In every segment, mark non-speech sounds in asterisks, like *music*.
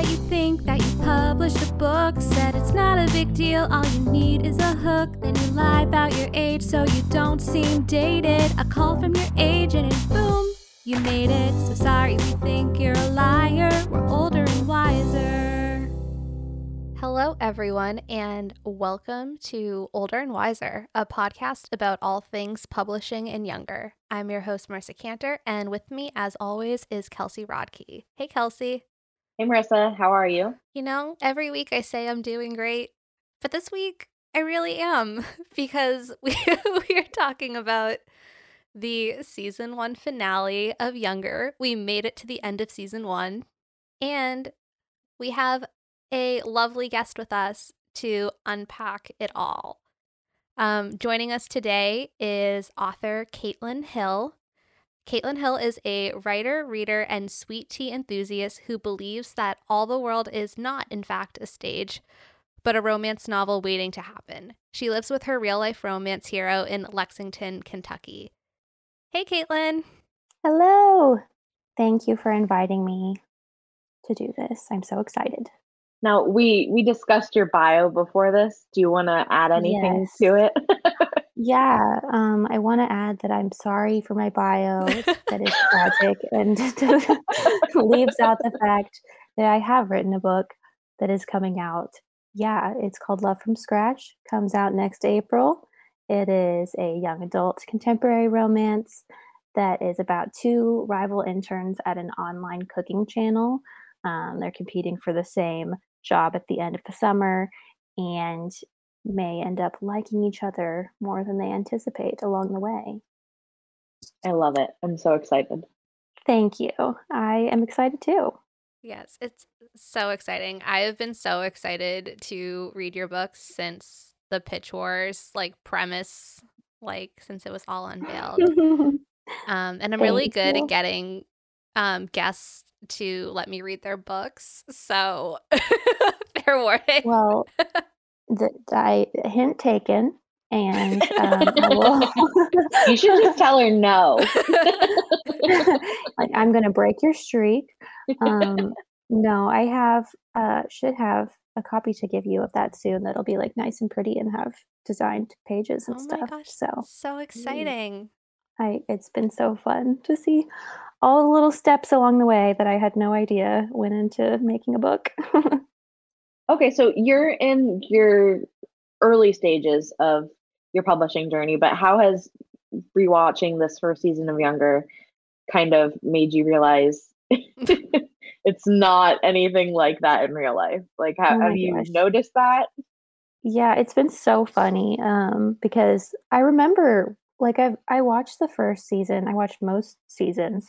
that you think that you published a book. Said it's not a big deal, all you need is a hook. Then you lie about your age so you don't seem dated. A call from your agent and boom, you made it. So sorry, we think you're a liar. We're older and wiser. Hello, everyone, and welcome to Older and Wiser, a podcast about all things publishing and younger. I'm your host, Marisa Kanter, and with me, as always, is Kelsey Rodkey. Hey, Kelsey. Hey, Marisa, how are you? You know, every week I say I'm doing great, but this week I really am *laughs* because *laughs* we, we are talking about the season one finale of Younger. We made it to the end of season one, and we have a lovely guest with us to unpack it all. Um, joining us today is author Kaitlyn Hill. Kaitlyn Hill is a writer, reader, and sweet tea enthusiast who believes that all the world is not, in fact, a stage, but a romance novel waiting to happen. She lives with her real life romance hero in Lexington, Kentucky. Hey, Kaitlyn. Hello. Thank you for inviting me to do this. I'm so excited. Now we we discussed your bio before this. Do you want to add anything Yes. to it? *laughs* Yeah, um, I want to add that I'm sorry for my bio that is tragic *laughs* and *laughs* leaves out the fact that I have written a book that is coming out. Yeah, it's called Love from Scratch, comes out next April. It is a young adult contemporary romance that is about two rival interns at an online cooking channel. Um, they're competing for the same job at the end of the summer and may end up liking each other more than they anticipate along the way. I love it. I'm so excited. Thank you. I am excited too. Yes, it's so exciting. I have been so excited to read your books since the Pitch Wars like premise, like since it was all *laughs* unveiled. Um, and I'm really good you. at getting um guests to let me read their books. So *laughs* fair warning. well, *laughs* the, I hint taken, and *laughs* um. *laughs* You should just tell her no. *laughs* like I'm gonna break your streak. Um, no, I have uh, should have a copy to give you of that soon. That'll be like nice and pretty and have designed pages and oh stuff. gosh, So so exciting. I it's been so fun to see all the little steps along the way that I had no idea went into making a book. Okay, so you're in your early stages of your publishing journey, but how has rewatching this first season of Younger kind of made you realize *laughs* it's not anything like that in real life? Like, Oh how, my have you gosh. noticed that? yeah, it's been so funny um, because I remember like I I watched the first season. I watched most seasons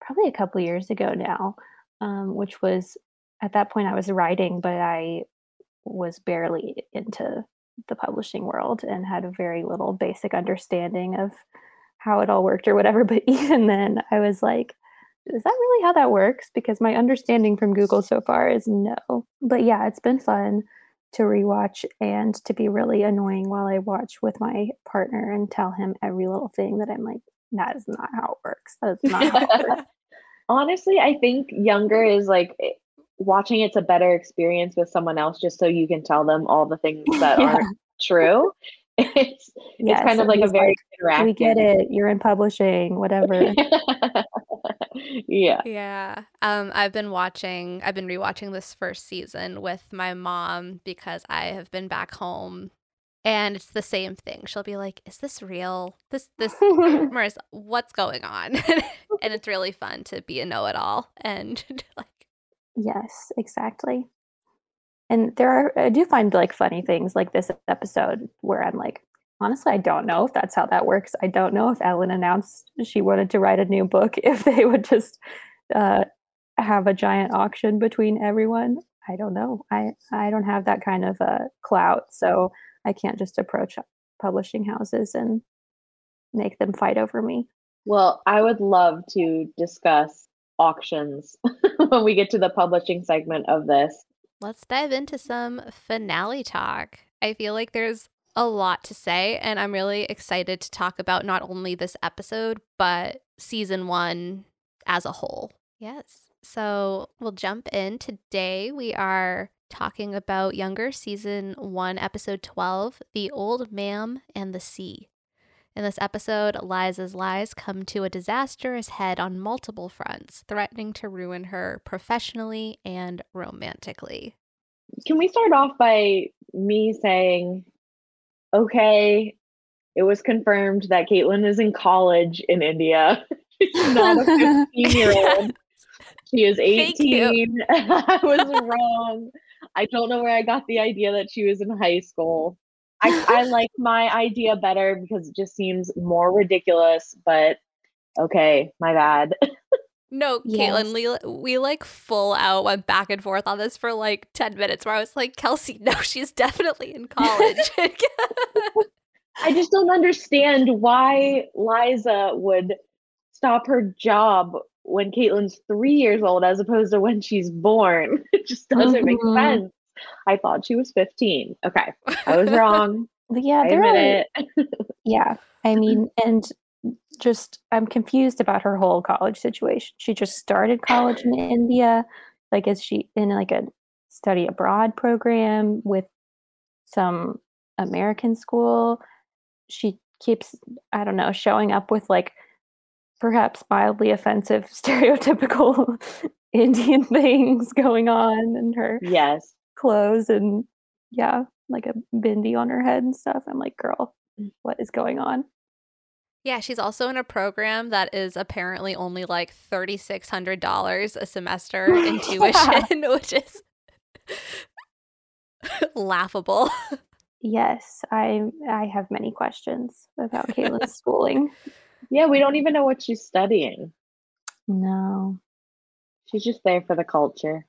probably a couple years ago now, um, which was at that point I was writing, but I was barely into the publishing world and had a very little basic understanding of how it all worked or whatever. *laughs* But even then, I was like, is that really how that works? Because my understanding from Google so far is no. But yeah, it's been fun to rewatch and to be really annoying while I watch with my partner and tell him every little thing that I'm like, that is not how it works. That's not. *laughs* Honestly, I think younger is like watching it's a better experience with someone else just so you can tell them all the things *laughs* that Yeah. aren't true. *laughs* It's Yeah, it's kind so of like a very like, interactive. we get it. You're in publishing, whatever. *laughs* yeah. Yeah. Um, I've been watching, I've been rewatching this first season with my mom because I have been back home and it's the same thing. She'll be like, Is this real? This, this, Marisa, what's going on? and it's really fun to be a know it all and like, yes, exactly. And there are, I do find like funny things like this episode where I'm like, honestly, I don't know if that's how that works. I don't know if Ellen announced she wanted to write a new book, *laughs* if they would just uh, have a giant auction between everyone. I don't know. I, I don't have that kind of uh, clout. So I can't just approach publishing houses and make them fight over me. Well, I would love to discuss auctions *laughs* *laughs* when we get to the publishing segment of this. let's dive into some finale talk. I feel like there's a lot to say, and I'm really excited to talk about not only this episode, but season one as a whole. Yes. So we'll jump in. Today we are talking about Younger Season 1, Episode 12 The Old Ma'am and the Sea. In this episode, Liza's lies come to a disastrous head on multiple fronts, threatening to ruin her professionally and romantically. Can we start off by me saying, okay, it was confirmed that Caitlin is in college in India. *laughs* She's not a *laughs* 15 year old. She is 18. *laughs* I was wrong. I don't know where I got the idea that she was in high school. I, I *laughs* like my idea better because it just seems more ridiculous, but okay, my bad. No, *laughs* Kaitlyn, we, we like full out went back and forth on this for like 10 minutes where I was like, Kelsey, no, she's definitely in college. *laughs* I just don't understand why Liza would stop her job when Caitlin's three years old as opposed to when she's born. It just doesn't mm-hmm. make sense. I thought she was 15. Okay. I was wrong. *laughs* yeah, there are, *laughs* yeah. I mean, and just I'm confused about her whole college situation. She just started college in India. Like is she in like a study abroad program with some American school? She keeps I don't know, showing up with like perhaps mildly offensive *laughs* stereotypical Indian things going on in her yes clothes and yeah, like a bindi on her head and stuff. I'm like, girl, mm. what is going on? Yeah, she's also in a program that is apparently only like $3,600 a semester *laughs* in tuition, *laughs* which is laughable. *laughs* Yes, I I have many questions about Caitlin's schooling. Yeah, we don't even know what she's studying. No. She's just there for the culture.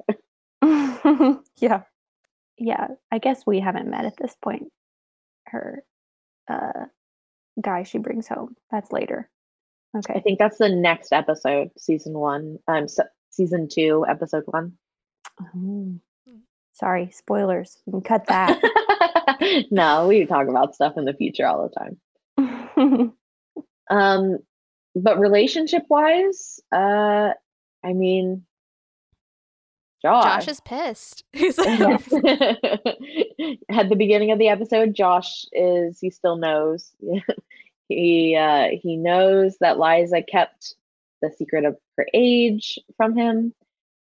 yeah. Yeah, I guess we haven't met at this point. Her uh guy she brings home. That's later. Okay. I think that's the next episode, season 1. Um so, season 2, episode 1. Oh. Sorry, spoilers. You can cut that. *laughs* no, we talk about stuff in the future all the time. *laughs* Um, but relationship wise, uh, I mean, Josh. Josh is *laughs* pissed. He's like, *laughs* at the beginning of the episode, Josh is he still knows. *laughs* he uh, he knows that Liza kept the secret of her age from him,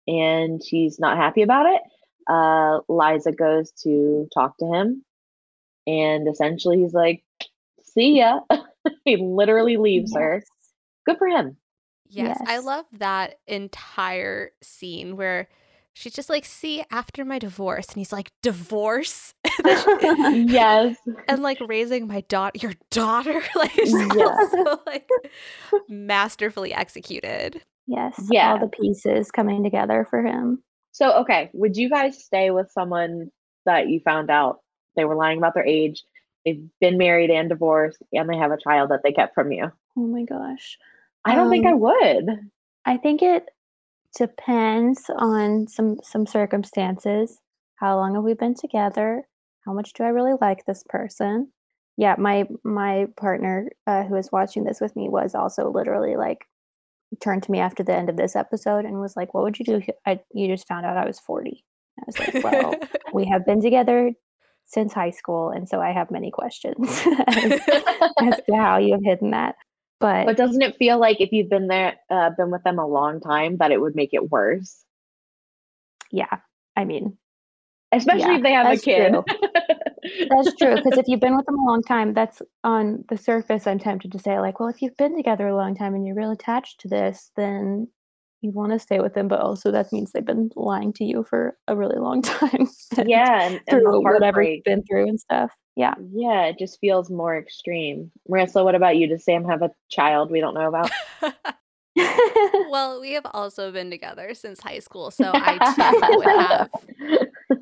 and he's not happy about it. Uh, Liza goes to talk to him, and essentially he's like, "See ya." he literally leaves yes. her. Good for him. Yes, yes, I love that entire scene where she's just like, "See, after my divorce," and he's like, "Divorce?" *laughs* *laughs* yes, and like raising my daughter, your daughter, *laughs* like yes. so, like masterfully executed. Yes, yeah, all the pieces coming together for him. So, okay, would you guys stay with someone that you found out they were lying about their age they've been married and divorced and they have a child that they kept from you. Oh my gosh. I don't um, think I um, would. I think it depends on some some circumstances. How long have we been together? How much do I really like this person? Yeah, my my partner uh, who was watching this with me was also literally like turned to me after the end of this episode and was like, "What would you do? I, you just found out I was 40." I was like, "Well, *laughs* we have been together since high school, and so I have many questions *laughs* as, as, to how you have hidden that. But but doesn't it feel like if you've been there, uh, been with them a long time, that it would make it worse? Yeah, I mean, especially yeah, if they have a kid. that's true because *laughs* *laughs* if you've been with them a long time, that's on the surface. I'm tempted to say like, well, if you've been together a long time and you're real attached to this, then you want to stay with them, but also that means they've been lying to you for a really long *laughs* time. yeah, *laughs* and, and through whatever you've been through and stuff. Yeah, yeah, it just feels more extreme. Marisa, what about you? Does Sam have a child we don't know about? *laughs* well, we have also been together since high school, so I too would have.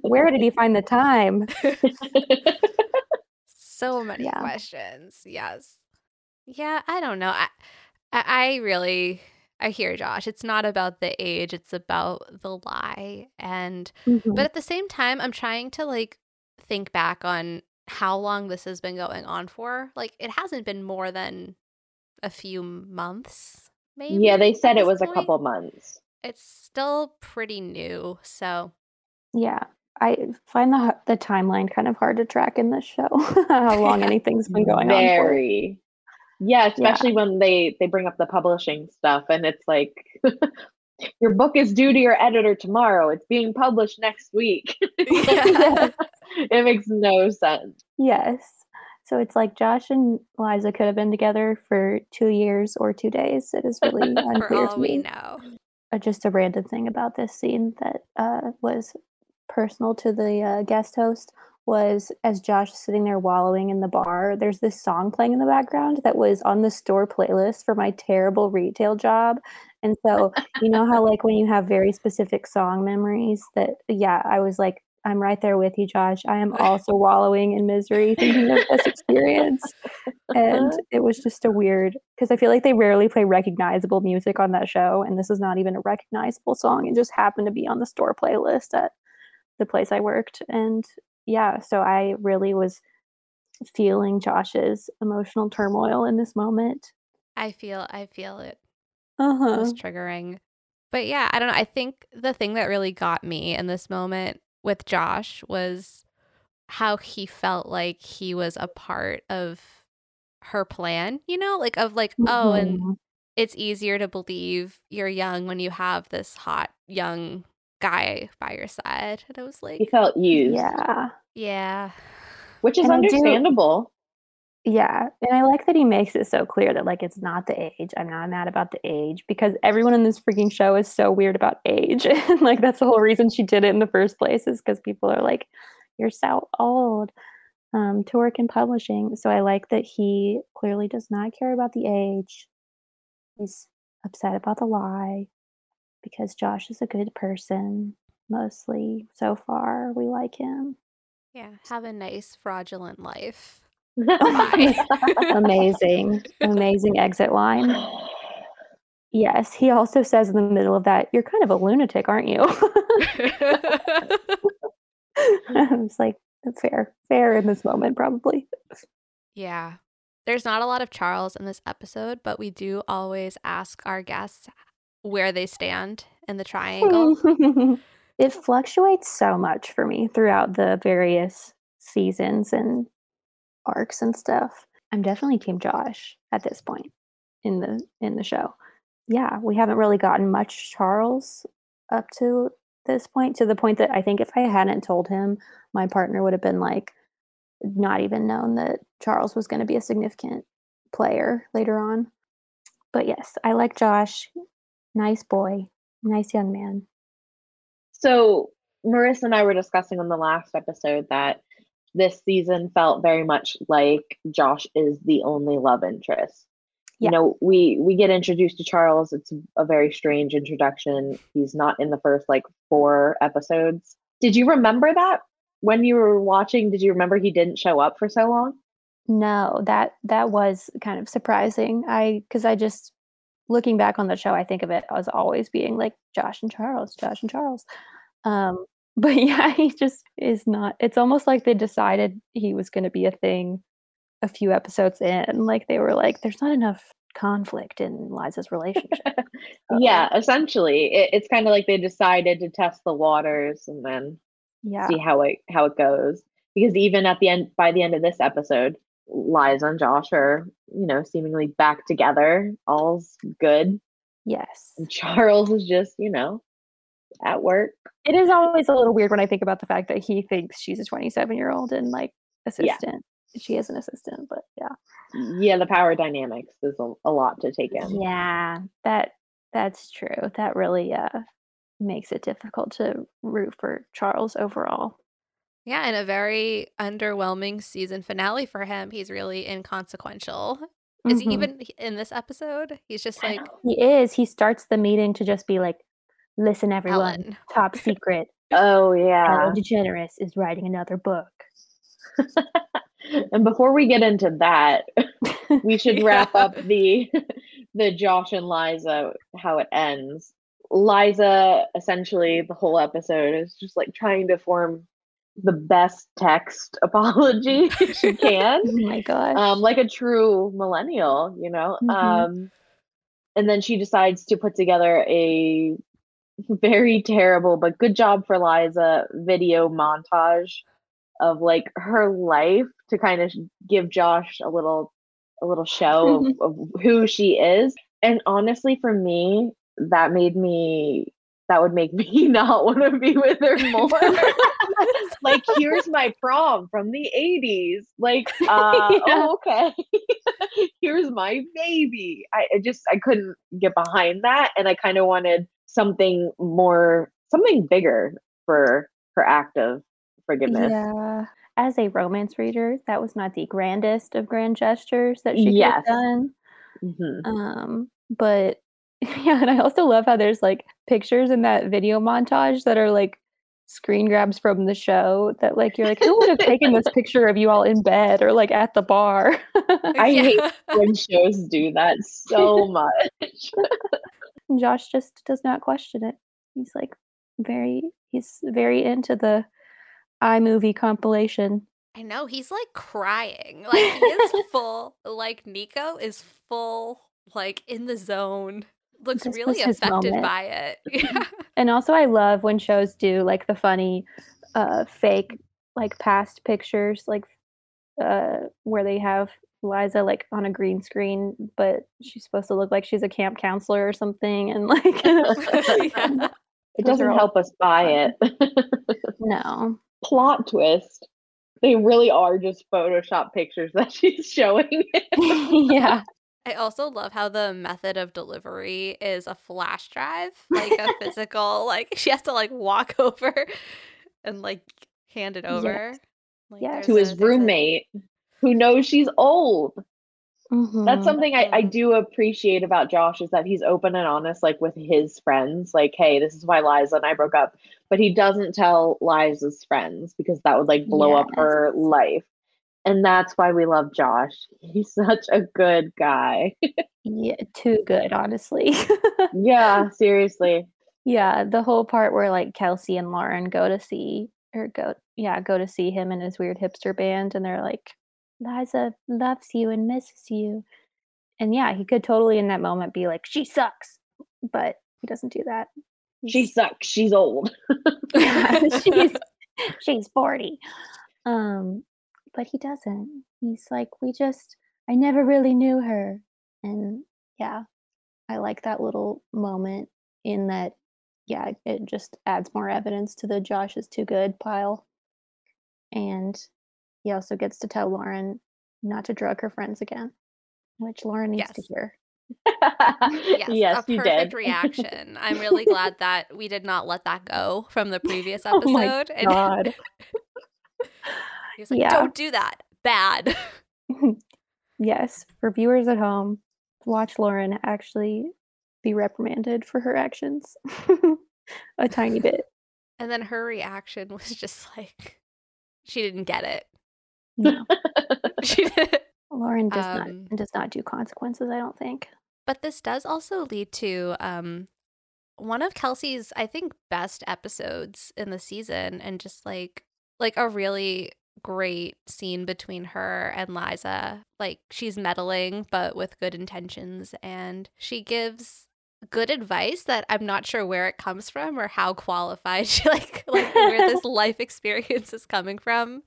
Where did he find the time? so many yeah. questions. Yes. Yeah, I don't know. I I really I hear Josh. It's not about the age, it's about the lie. And mm-hmm. but at the same time, I'm trying to like think back on how long this has been going on for. Like it hasn't been more than a few months, maybe. Yeah, they said it was point. a couple months. it's still pretty new. So Yeah. I find the the timeline kind of hard to track in this show. *laughs* How long *laughs* anything's been going on for. Very. Yeah, especially when they they bring up the publishing stuff and it's like *laughs* your book is due to your editor tomorrow. It's being published next week. *laughs* Yeah. it makes no sense. Yes. So it's like Josh and Liza could have been together for two years or two days. It is really *laughs* for unclear to all we me. know. Uh, just a random thing about this scene that uh, was personal to the uh, guest host was as Josh is sitting there wallowing in the bar, there's this song playing in the background that was on the store playlist for my terrible retail job. And so, you know how, like, when you have very specific song memories, that, yeah, I was like, I'm right there with you, Josh. I am also wallowing in misery thinking of this experience. And uh-huh. it was just a weird, because I feel like they rarely play recognizable music on that show. And this is not even a recognizable song. It just happened to be on the store playlist at the place I worked. And yeah, so I really was feeling Josh's emotional turmoil in this moment. I feel I feel it. Uh It was triggering. But yeah, I don't know. I think the thing that really got me in this moment with Josh was how he felt like he was a part of her plan, you know, like of like, oh, and Mhm. it's easier to believe you're young when you have this hot young guy by your side. And I was He like, felt used, Yeah. yeah. which is And I do- understandable. Yeah, and I like that he makes it so clear that like it's not the age. I'm not mad about the age because everyone in this freaking show is so weird about age. *laughs* and like that's the whole reason she did it in the first place is because people are like, You're so old um, to work in publishing. So I like that he clearly does not care about the age. He's upset about the lie because Josh is a good person, mostly so far. We like him. Yeah. Have a nice fraudulent life. *laughs* Oh amazing, *laughs* amazing exit line. Yes, he also says in the middle of that, "You're kind of a lunatic, aren't you?" *laughs* it's like fair, fair in this moment, probably. Yeah. There's not a lot of Charles in this episode, but we do always ask our guests where they stand in the triangle. *laughs* it fluctuates so much for me throughout the various seasons and arcs and stuff. I'm definitely Team Josh at this point in the in the show. Yeah, we haven't really gotten much Charles up to this point to the point that I think if I hadn't told him, my partner would have been like not even known that Charles was going to be a significant player later on. But yes, I like Josh. Nice boy, nice young man. So Marisa and I were discussing on the last episode that this season felt very much like Josh is the only love interest. Yeah. You know, we we get introduced to Charles. It's a very strange introduction. He's not in the first like four episodes. Did you remember that when you were watching? Did you remember he didn't show up for so long? No, that that was kind of surprising. I because I just looking back on the show, I think of it as always being like Josh and Charles, Josh and Charles. Um, *laughs* but yeah, he just is not. It's almost like they decided he was going to be a thing a few episodes in. Like they were like, "There's not enough conflict in Liza's relationship." *laughs* yeah, essentially, it, it's kind of like they decided to test the waters and then yeah, see how it how it goes. Because even at the end, by the end of this episode, Liza and Josh are, you know, seemingly back together. All's good. yes. And Charles is just, you know, at work. It is always a little weird when I think about the fact that he thinks she's a 27 year old and like assistant. Yeah. She is an assistant, but yeah. Yeah, the power dynamics is a, a lot to take in. Yeah, that that's true. That really uh makes it difficult to root for Charles overall. Yeah, and a very underwhelming season finale for him. He's really inconsequential. Is he Mhm. even in this episode? He's just like He is. He starts the meeting to just be like, "Listen, everyone, Ellen. top secret. Oh yeah. Ellen DeGeneres is writing another book." *laughs* and before we get into that, we *laughs* should wrap Yeah. up the *laughs* the Josh and Liza how it ends. Liza essentially the whole episode is just like trying to form the best text *laughs* apology *laughs* *laughs* she can. oh my gosh. um, like a true millennial, you know. Mhm. Um, and then she decides to put together a very terrible, but good job for Liza video montage of like her life to kind of give Josh a little a little show of, of who she is. And honestly, for me, that made me that would make *laughs* me not want to be with her *laughs* more. *laughs* like, here's my prom from the 80s. Like, uh, yeah. oh, okay. here's my baby. I, I just, I couldn't get behind that. And I kind of wanted something more, something bigger for her act of forgiveness. Yeah. As a romance reader, that was not the grandest of grand gestures that she yes. could have done. Mm-hmm. Um, but yeah, and I also love how there's like pictures in that video montage that are like screen grabs from the show that like you're like who would have taken this picture of you all in bed or like at the bar? *laughs* I yeah. hate when shows do that so *laughs* much. Josh just does not question it. He's like very he's very into the imovie compilation. I know he's like crying. Like he is *laughs* full like nico is full like in the zone looks this really affected by it. *laughs* *laughs* Yeah. And also I love when shows do like the funny uh fake like past pictures like uh where they have Liza like on a green screen, but she's supposed to look like she's a camp counselor or something and like *laughs* yeah. it doesn't help us buy it. no. Plot twist. They really are just Photoshop pictures that she's showing. yeah. I also love how the method of delivery is a flash drive, like a *laughs* physical, like *laughs* she has to like walk *laughs* over and like hand it over. Yes. Like, yes. To his roommate who knows she's old. Mm-hmm. That's something I, I do appreciate about Josh is that he's open and honest, like with his friends. Like, hey, this is why Liza and I broke up. But he doesn't tell Liza's friends because that would like blow yes. up her life and that's why we love Josh. He's *laughs* such a good guy. yeah, too good, honestly. *laughs* yeah, seriously. Yeah, the whole part where like Kelsey and Lauren go to see or go yeah, go to see him and his weird hipster band and they're like Liza loves you and misses you. And yeah, he could totally in that moment be like she sucks, but he doesn't do that. She sucks. She's old. *laughs* yeah, she's she's 40. Um but he doesn't. He's like, we just, I never really knew her. And yeah, I like that little moment in that, yeah, it just adds more evidence to the Josh is too good pile. And he also gets to tell Lauren not to drug her friends again, which Lauren needs yes. to hear. yes, *laughs* yes, a perfect reaction. I'm really glad that we did not let that go from the *laughs* previous episode. Oh my God. *laughs* He's like, yeah. don't do that. Bad. *laughs* yes. For viewers at home, watch Lauren actually be reprimanded for her actions *laughs* a tiny *laughs* bit. And then her reaction was just like, she didn't get it. No. she did. Lauren does um, not does not do consequences, I don't think. But this does also lead to um, one of Kelsey's, I think, best episodes in the season, and just like like a really great scene between her and Liza. Like she's meddling, but with good intentions, and she gives good advice that I'm not sure where it comes from or how qualified *laughs* she like like where this *laughs* life experience is coming from.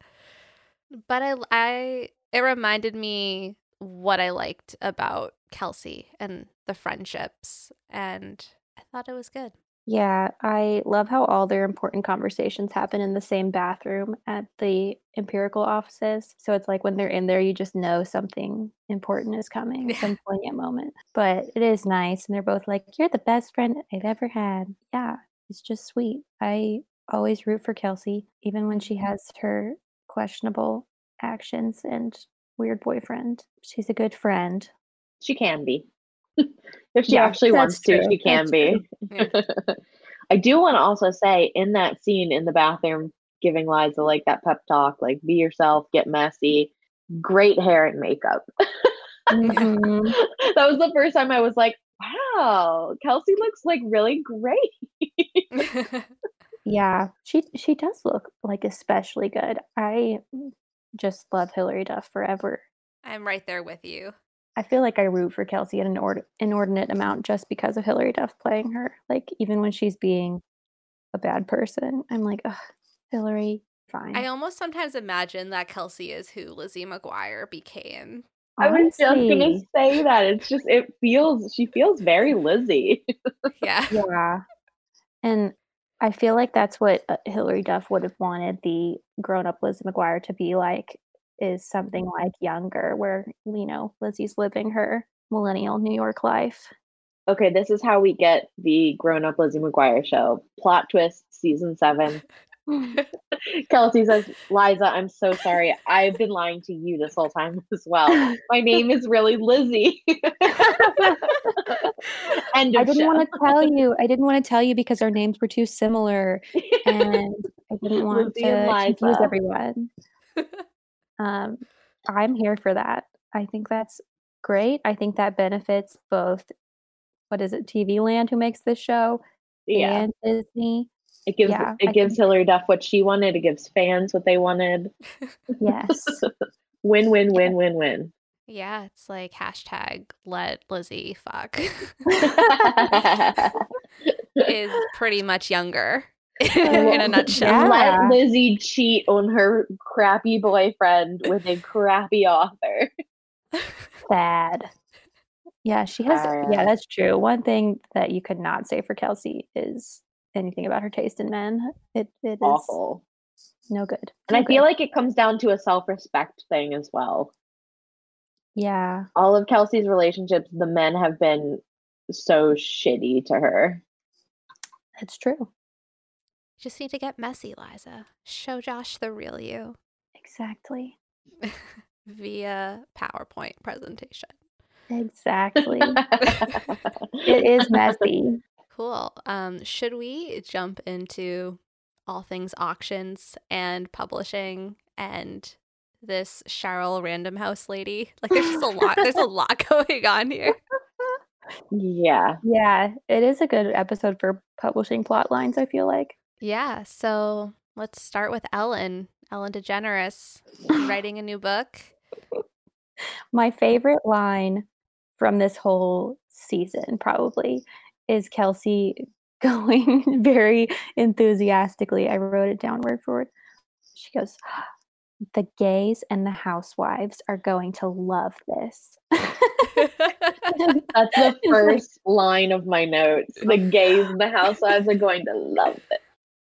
But I I it reminded me what I liked about Kelsey and the friendships and I thought it was good. Yeah, I love how all their important conversations happen in the same bathroom at the empirical offices. So it's like when they're in there, you just know something important is *laughs* coming, yeah. some poignant moment. But it is nice. And they're both like, You're the best friend I've ever had. Yeah, it's just sweet. I always root for Kelsey, even when she mm-hmm. has her questionable actions and weird boyfriend. She's a good friend. She can be. *laughs* if she yeah, actually wants to, true. she can that's be. *laughs* I do want to also say in that scene in the bathroom, giving Liza like that pep talk, like be yourself, get messy, great hair and makeup. *laughs* Mm-hmm. that was the first time I was like, wow, Kelsey looks like really great. yeah, she she does look like especially good. I just love Hilary Duff forever. I'm right there with you. I feel like I root for Kelsey in an ord- inordinate amount just because of Hilary Duff playing her. Like even when she's being a bad person, I'm like, ugh, Hilary, fine. I almost sometimes imagine that Kelsey is who Lizzie McGuire became. I was just gonna say that. It's just it feels she feels very Lizzie. Yeah. *laughs* Yeah. And I feel like that's what uh, Hilary Duff would have wanted the grown up Lizzie McGuire to be like is something like younger, where, you know, Lizzie's living her millennial New York life. Okay, this is how we get the grown up Lizzie McGuire show. Plot twist season seven. *laughs* *laughs* Kelsey says, Liza, I'm so sorry. I've been lying to you this whole time *laughs* as well. My name is really Lizzie. End I didn't show. want to tell you. I didn't want to tell you because our names were too similar and I didn't want Lizzie to confuse everyone. Um, I'm here for that. I think that's great. I think that benefits both. What is it, TV Land, who makes this show, yeah. and Disney? It gives yeah, it I gives Hilary Duff what she wanted. It gives fans what they wanted. *laughs* Yes. *laughs* Win win win win win. Yeah, it's like hashtag let Lizzie fuck *laughs* is pretty much younger *laughs* in a nutshell. Yeah. Let Lizzie cheat on her crappy boyfriend with a crappy author. Sad. Yeah, she has. Uh, yeah, that's true. One thing that you could not say for Kelsey is anything about her taste in men. It it is Awful. no good. And I No feel like it comes down to a self respect thing as well. yeah, All of Kelsey's relationships, the men have been so shitty to her. it's true. Just need to get messy, Liza. Show Josh the real you Exactly. *laughs* via PowerPoint presentation. Exactly. *laughs* it is messy. Cool. Um, should we jump into all things auctions and publishing and this Cheryl Random House lady? Like, there's just a lot. There's a lot *laughs* going on here. yeah. Yeah, it is a good episode for publishing plot lines. I feel like. Yeah. So let's start with Ellen. Ellen DeGeneres *laughs* writing a new book. My favorite line from this whole season probably is Kelsey *laughs* going very enthusiastically. I wrote it down word for word. She goes, The gays and the housewives are going to love this. *laughs* That's the first line of my notes. The gays and the housewives are going to love it.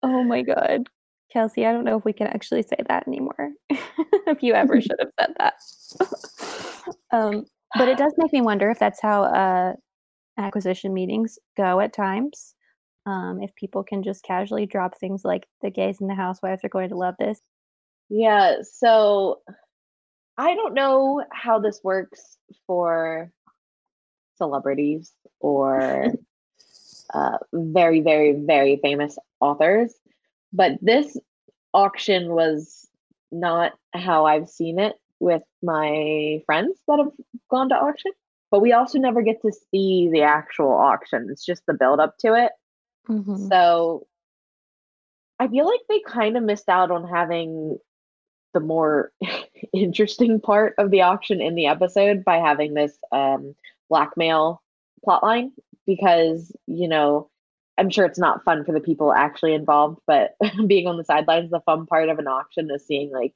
Oh my God. Kelsey, I don't know if we can actually say that anymore. *laughs* if you ever *laughs* should have said that. *laughs* um, but it does make me wonder if that's how uh, acquisition meetings go at times. Um, if people can just casually drop things like the gays and the housewives are going to love this. Yeah, so I don't know how this works for celebrities or uh, very, very, very famous authors, but this auction was not how I've seen it with my friends that have gone to auction. But we also never get to see the actual auction. It's just the build up to it. Mhm. So I feel like they kind of missed out on having the more *laughs* interesting part of the auction in the episode by having this um, blackmail plotline because, you know, I'm sure it's not fun for the people actually involved, but *laughs* being on the sidelines, the fun part of an auction is seeing like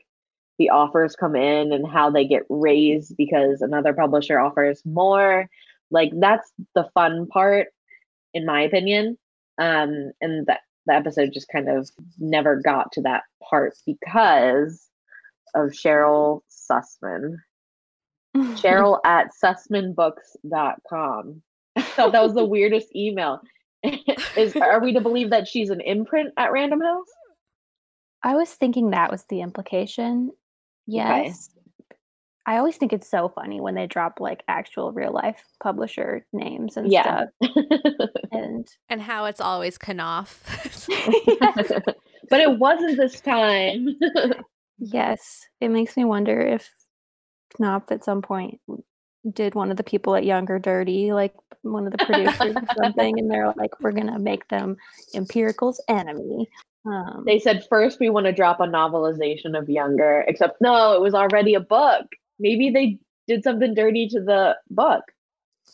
the offers come in and how they get raised because another publisher offers more. Like that's the fun part, in my opinion. Um, and that the episode just kind of never got to that part because of Cheryl Sussman. *laughs* Cheryl at sussmanbooks.com. I thought that was the weirdest email. *laughs* Is are we to believe that she's an imprint at Random House? I was thinking that was the implication. Yes. I always think it's so funny when they drop like actual real life publisher names and Yeah. stuff. *laughs* And And how it's always Knopf. *laughs* but it wasn't this time. yes, it makes me wonder if Knopf at some point did one of the people at Younger Dirty, like one of the producers or *laughs* something, and they're like, we're gonna make them Empirical's enemy. Um, they said first we want to drop a novelization of Younger, except no, it was already a book. Maybe they did something dirty to the book.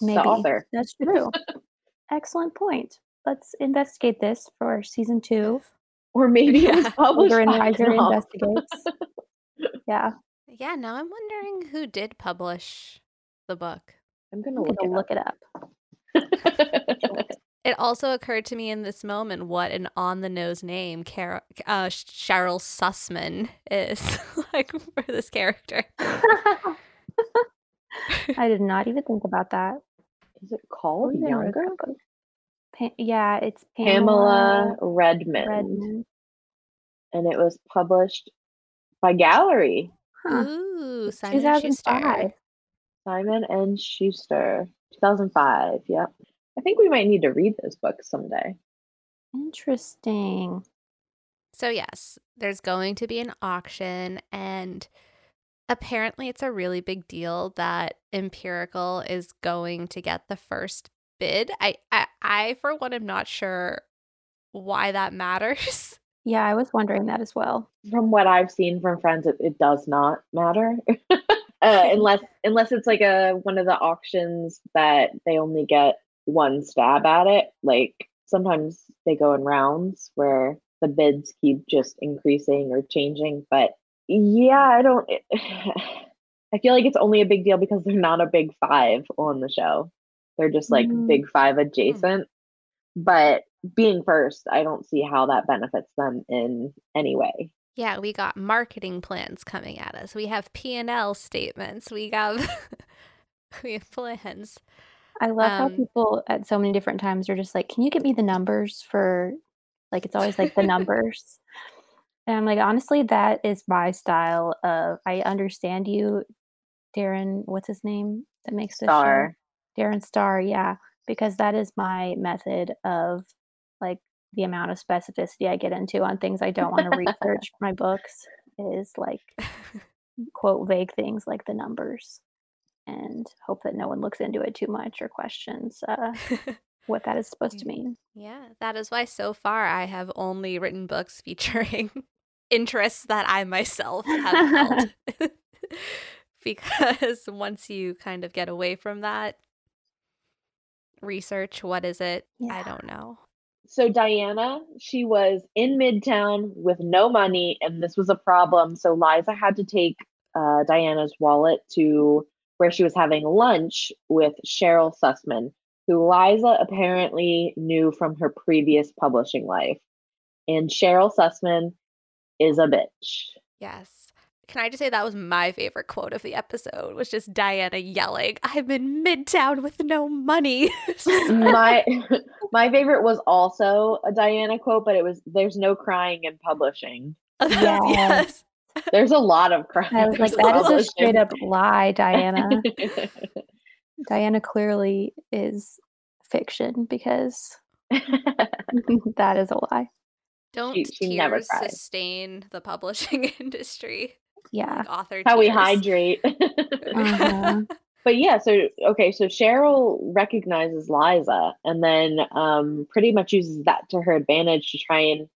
Maybe The author. that's *laughs* true. Excellent point. Let's investigate this for season two. Or maybe it *laughs* was Yeah. published Older and by Wiser investigates. Yeah, Yeah, now I'm wondering who did publish the book. I'm gonna I'm look gonna it look it up. up. *laughs* *laughs* It also occurred to me in this moment what an on the nose name Car- uh, Cheryl Sussman is *laughs* like for this character. I did not even think about that. Is it called Who even wrote Younger? Pa- yeah, it's Pamela Pamela Redmond, Redmond. and it was published by Gallery. Huh. Ooh, Simon and Schuster. 2005. Simon and Schuster, 2005. Yep. I think we might need to read those books someday. Interesting. So yes, there's going to be an auction and apparently it's a really big deal that Empirical is going to get the first bid. I I, I for one am not sure why that matters. *laughs* Yeah, I was wondering that as well. From what I've seen from friends, it, it does not matter. *laughs* uh, unless unless it's like a one of the auctions that they only get one stab at it. Like sometimes they go in rounds where the bids keep just increasing or changing. But yeah, I don't. *sighs* I feel like it's only a big deal because they're not a big five on the show. They're just like Mm. big five adjacent. But being first, I don't see how that benefits them in any way. Yeah, we got marketing plans coming at us. We have P&L statements. We have *laughs* we have plans. I love how Um, people at so many different times are just like, "Can you get me the numbers for?" Like it's always like the *laughs* numbers, and I'm like, honestly, that is my style of. I understand you, Darren. What's his name that makes this show? Darren Star, yeah, because that is my method of like the amount of specificity I get into on things I don't want to research for *laughs* my books is like *laughs* quote vague things like the numbers and hope that no one looks into it too much or questions uh, what that is supposed to mean. yeah, that is why so far I have only written books featuring *laughs* interests that I myself have held. because once you kind of get away from that research, what is it? I don't know. So Diana, she was in Midtown with no money, and this was a problem. So Liza had to take uh, Diana's wallet to where she was having lunch with Cheryl Sussman, who Liza apparently knew from her previous publishing life. And Cheryl Sussman is a bitch. Yes. Can I just say that was my favorite quote of the episode was just Diana yelling, I'm in Midtown with no money. *laughs* my my favorite was also a Diana quote, but it was "There's no crying in publishing." *laughs* yes. There's a lot of crying. I was like, in that is a publishing. straight up lie, Diana. *laughs* Diana clearly is fiction because that is a lie. Don't She- she tears cried. sustain the publishing industry? Yeah. Like author How we hydrate. *laughs* Uh-huh. *laughs* but yeah, so okay, so Cheryl recognizes Liza and then um pretty much uses that to her advantage to try and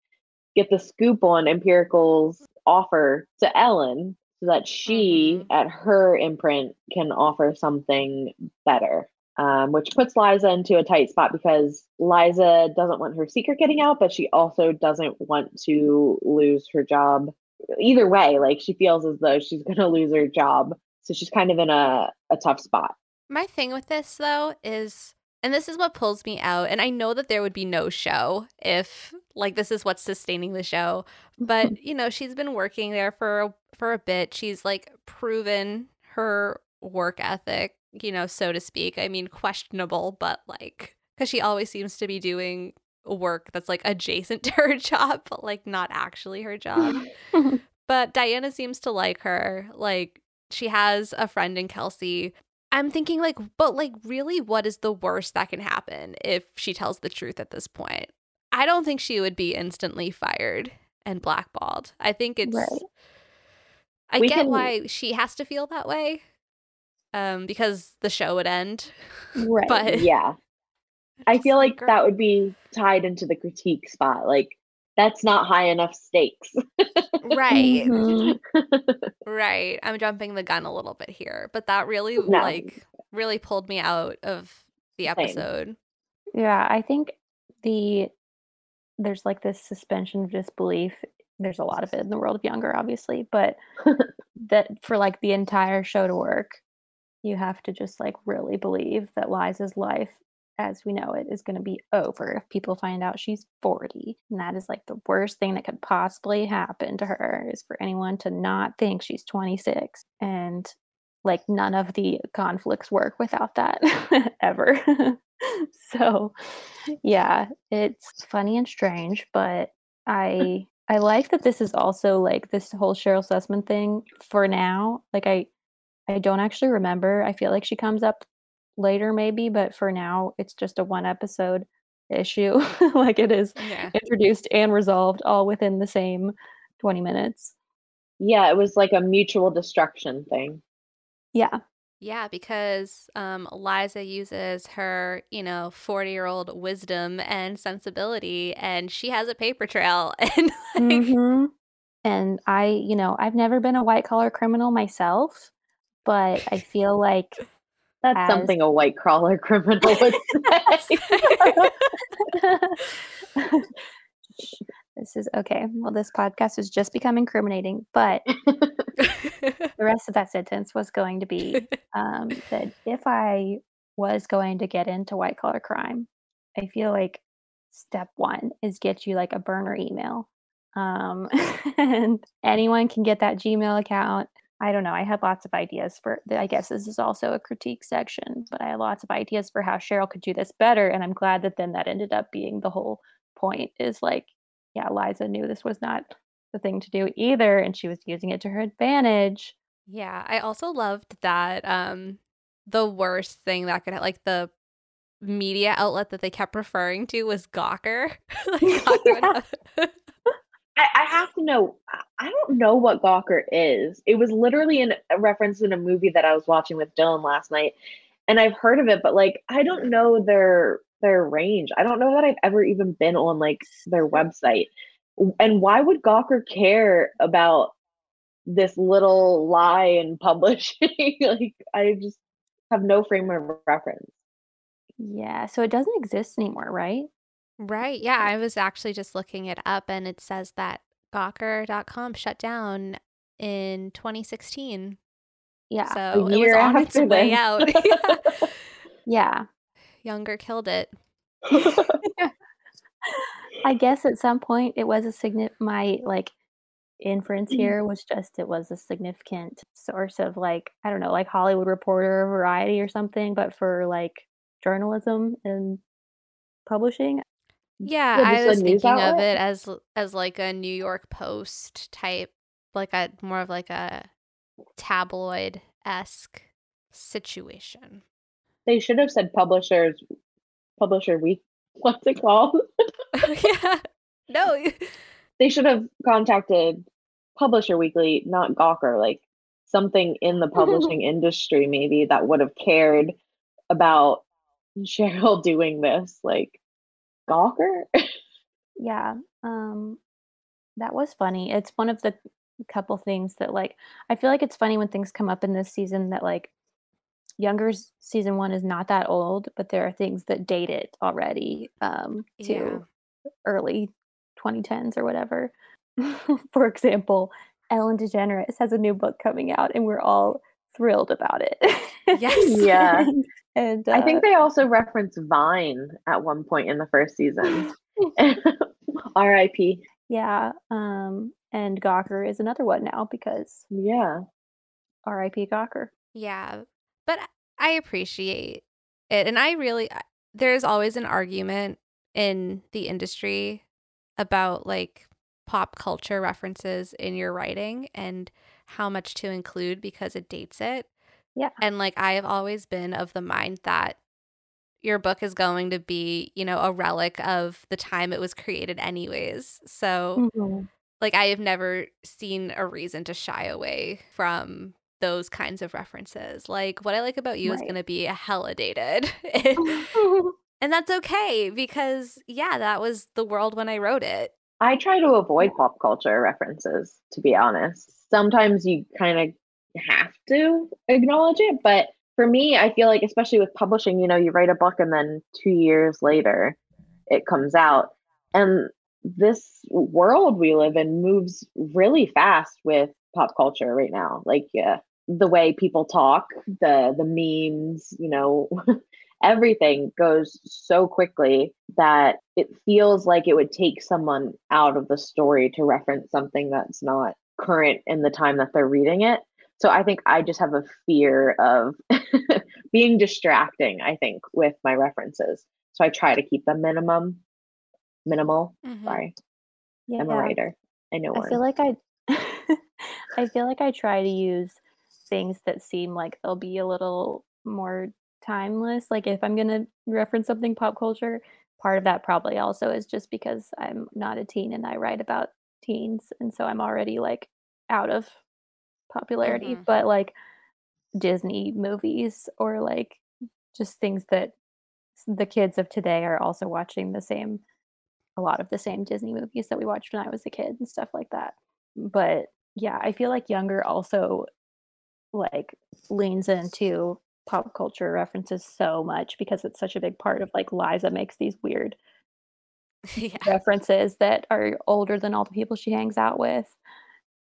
get the scoop on Empirical's offer to Ellen so that she Mhm. at her imprint can offer something better. Um, which puts Liza into a tight spot because Liza doesn't want her secret getting out, but she also doesn't want to lose her job. Either way, like she feels as though she's going *laughs* to lose her job. So she's kind of in a, a tough spot. My thing with this though is and this is what pulls me out and I know that there would be no show if like this is what's sustaining the show but *laughs* you know she's been working there for for a bit she's like proven her work ethic you know so to speak I mean questionable but like cuz she always seems to be doing work that's like adjacent *laughs* to her job but like not actually her job *laughs* but Diana seems to like her. Like she has a friend in Kelsey. I'm thinking like, but like really what is the worst that can happen if she tells the truth at this point? I don't think she would be instantly fired and blackballed. I think it's Right. I We get can- why she has to feel that way. Um because the show would end. *laughs* right. But yeah. I feel like girl- that would be tied into the critique spot. Like that's not high enough stakes. right. Mhm. *laughs* Right. I'm jumping the gun a little bit here, but that really No. like really pulled me out of the Same. episode. Yeah, I think the there's like this suspension of disbelief. There's a lot of it in the world of younger, obviously, but *laughs* that for like the entire show to work, you have to just like really believe that Liza's life as we know it is going to be over if people find out she's 40. And that is like the worst thing that could possibly happen to her is for anyone to not think she's 26. And like none of the conflicts work without that *laughs* ever. *laughs* so yeah, it's funny and strange, but I I like that this is also like this whole Cheryl Sussman thing for now. Like I I don't actually remember. I feel like she comes up later maybe, but for now it's just a one episode issue. *laughs* like it is Yeah. introduced and resolved all within the same 20 minutes. yeah, it was like a mutual destruction thing. Yeah. Yeah, because um, Liza uses her, you know, 40 year old wisdom and sensibility, and she has a paper trail. *laughs* And like, Mhm. And I, you know, I've never been a white collar criminal myself, but I feel like That's As- something a white collar *laughs* criminal would say. this is okay. Well, this podcast has just become incriminating, but *laughs* the rest of that sentence was going to be um, that if I was going to get into white collar crime, I feel like step one is get you like a burner email. Um, *laughs* and anyone can get that Gmail account. I don't know. I had lots of ideas for, I guess this is also a critique section, but I had lots of ideas for how Cheryl could do this better. And I'm glad that then that ended up being the whole point is like, yeah, Liza knew this was not the thing to do either. And she was using it to her advantage. yeah, I also loved that um, the worst thing that could, like, the media outlet that they kept referring to was Gawker. *laughs* like, *laughs* Gawker Yeah. I, have to know. I- I don't know what Gawker is. It was literally in a reference in a movie that I was watching with Dylan last night, and I've heard of it, but like I don't know their their range. I don't know that I've ever even been on like their website. And why would Gawker care about this little lie in *laughs* publishing? like I just have no frame of reference. Yeah. So it doesn't exist anymore, right? Right. Yeah. I was actually just looking it up and it says that Gawker.com shut down in 2016. Yeah. So it was on its after way out. Yeah. *laughs* *laughs* Yeah. Younger killed it. *laughs* I guess at some point it was a significant, my like inference mm-hmm. here was just it was a significant source of like, I don't know, like Hollywood Reporter or Variety or something, but for like journalism and publishing. Yeah, Yeah, I was thinking of it as as like a New York Post type, like a more of like a tabloid esque situation. They should have said publishers publisher week. *laughs* What's it called? *laughs* yeah. No. *laughs* They should have contacted Publisher Weekly, not Gawker, like something in the publishing industry maybe that would have cared about Cheryl doing this. Like Gawker? *laughs* Yeah. Um that was funny. It's one of the couple things that like I feel like it's funny when things come up in this season that like Younger's season 1 is not that old, but there are things that date it already um to Yeah. early 2010s or whatever. *laughs* For example, Ellen DeGeneres has a new book coming out and we're all thrilled about it. Yes. *laughs* Yeah. And I uh, think they also reference Vine at one point in the first season. *laughs* *laughs* R.I.P. yeah, um and Gawker is another one now because Yeah. RIP Gawker. Yeah, but I appreciate it. And I really, there's always an argument in the industry about like pop culture references in your writing and how much to include because it dates it. Yeah. And like, I have always been of the mind that your book is going to be, you know, a relic of the time it was created, anyways. So, Mhm. like I have never seen a reason to shy away from those kinds of references. Like what I like about you is going to be a hella dated. *laughs* *laughs* and that's okay because yeah, that was the world when I wrote it. I try to avoid pop culture references, to be honest. Sometimes you kind of have to acknowledge it, but for me, I feel like, especially with publishing, you know, you write a book and then two years later it comes out. And this world we live in moves really fast with pop culture right now. Like, yeah, the way people talk, the the memes, you know, *laughs* everything goes so quickly that it feels like it would take someone out of the story to reference something that's not current in the time that they're reading it. So I think I just have a fear of *laughs* being distracting, I think, with my references. So I try to keep them minimum, minimal. Mm-hmm. Sorry. Yeah, I'm a writer. I know. I feel like I *laughs* I feel like I try to use things that seem like they'll be a little more timeless. Like if I'm going to reference something pop culture, part of that probably also is just because I'm not a teen and I write about teens and so I'm already like out of popularity, mm-hmm. but like Disney movies or like just things that the kids of today are also watching the same a lot of the same Disney movies that we watched when I was a kid and stuff like that. But yeah, I feel like younger also like leans into pop culture references so much because it's such a big part of like Liza makes these weird *laughs* yeah. references that are older than all the people she hangs out with.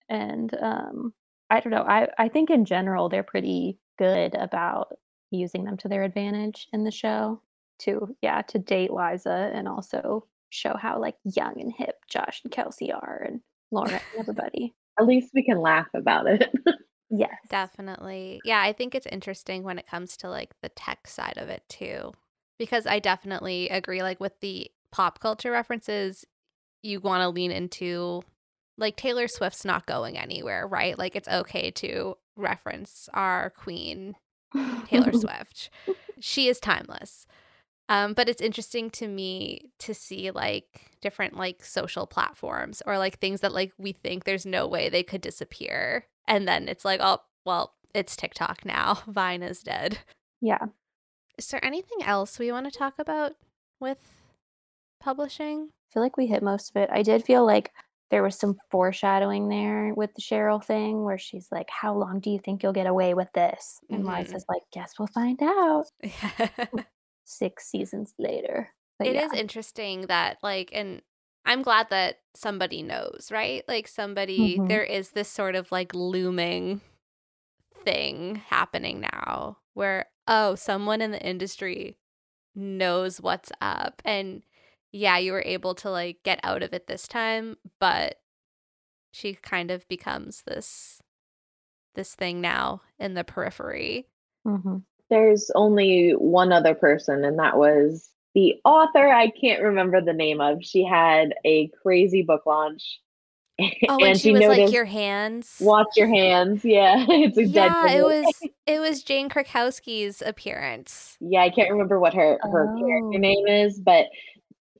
And um I don't know. I I think in general they're pretty good about using them to their advantage in the show to yeah, to date Liza and also show how like young and hip Josh and Kelsey are and Laura and *laughs* everybody. At least we can laugh about it. *laughs* yes. Definitely. Yeah, I think it's interesting when it comes to like the tech side of it too. Because I definitely agree like with the pop culture references, you want to lean into like Taylor Swift's not going anywhere, right? Like it's okay to reference our queen Taylor *laughs* Swift. She is timeless. Um, but it's interesting to me to see like different like social platforms or like things that like we think there's no way they could disappear. And then it's like, oh, well, it's TikTok now. *laughs* Vine is dead. Yeah. Is there anything else we want to talk about with publishing? I feel like we hit most of it. I did feel like there was some foreshadowing there with the Cheryl thing where she's like, How long do you think you'll get away with this? And mm-hmm. Liza's like, Guess we'll find out. *laughs* Six seasons later. But it yeah. is interesting that, like, and I'm glad that somebody knows, right? Like, somebody, mm-hmm. there is this sort of like looming thing happening now where, oh, someone in the industry knows what's up. And yeah, you were able to like get out of it this time, but she kind of becomes this this thing now in the periphery. Mm-hmm. There's only one other person, and that was the author. I can't remember the name of. She had a crazy book launch. *laughs* Oh, and, she, she was noticed, like your hands. Watch your hands. Yeah, *laughs* it's a yeah. It was *laughs* it was Jane Krakowski's appearance. Yeah, I can't remember what her her oh. character name is, but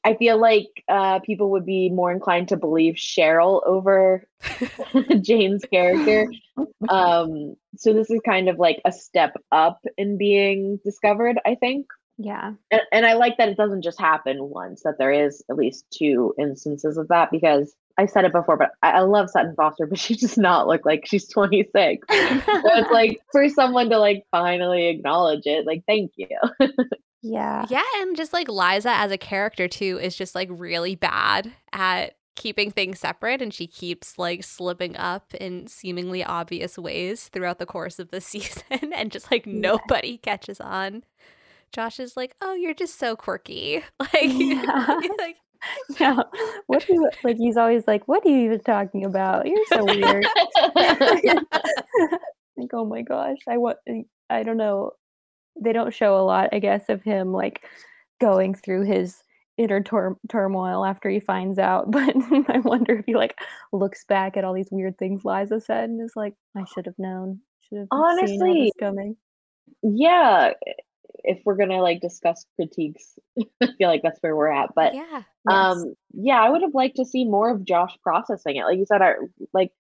I feel like uh, people would be more inclined to believe Cheryl over *laughs* Jane's character. *laughs* Um, so this is kind of like a step up in being discovered, I think. Yeah. And, and I like that it doesn't just happen once, that there is at least two instances of that because I said it before, but I, I love Sutton Foster, *laughs* but she does not look like she's 26. so it's like for someone to like finally acknowledge it, like, thank you. Yeah. Yeah. And just like Liza as a character, too, is just like really bad at keeping things separate. And she keeps like slipping up in seemingly obvious ways throughout the course of the *laughs* season. and just like nobody yeah. catches on. Josh is like, oh, you're just so quirky. *laughs* Like, yeah. *laughs* like, yeah. What are you like? He's always like, "What are you even talking about? You're so weird." like, oh my gosh, I want. I don't know they don't show a lot, I guess, of him like going through his inner tur- turmoil after he finds out. *laughs* But *laughs* I wonder if he like looks back at all these weird things Liza said and is like, I should have known. Should have honestly coming. Yeah, if we're gonna like discuss critiques, *laughs* I feel like that's where we're at. But yeah, um, yes. yeah, I would have liked to see more of Josh processing it. Like you said, I like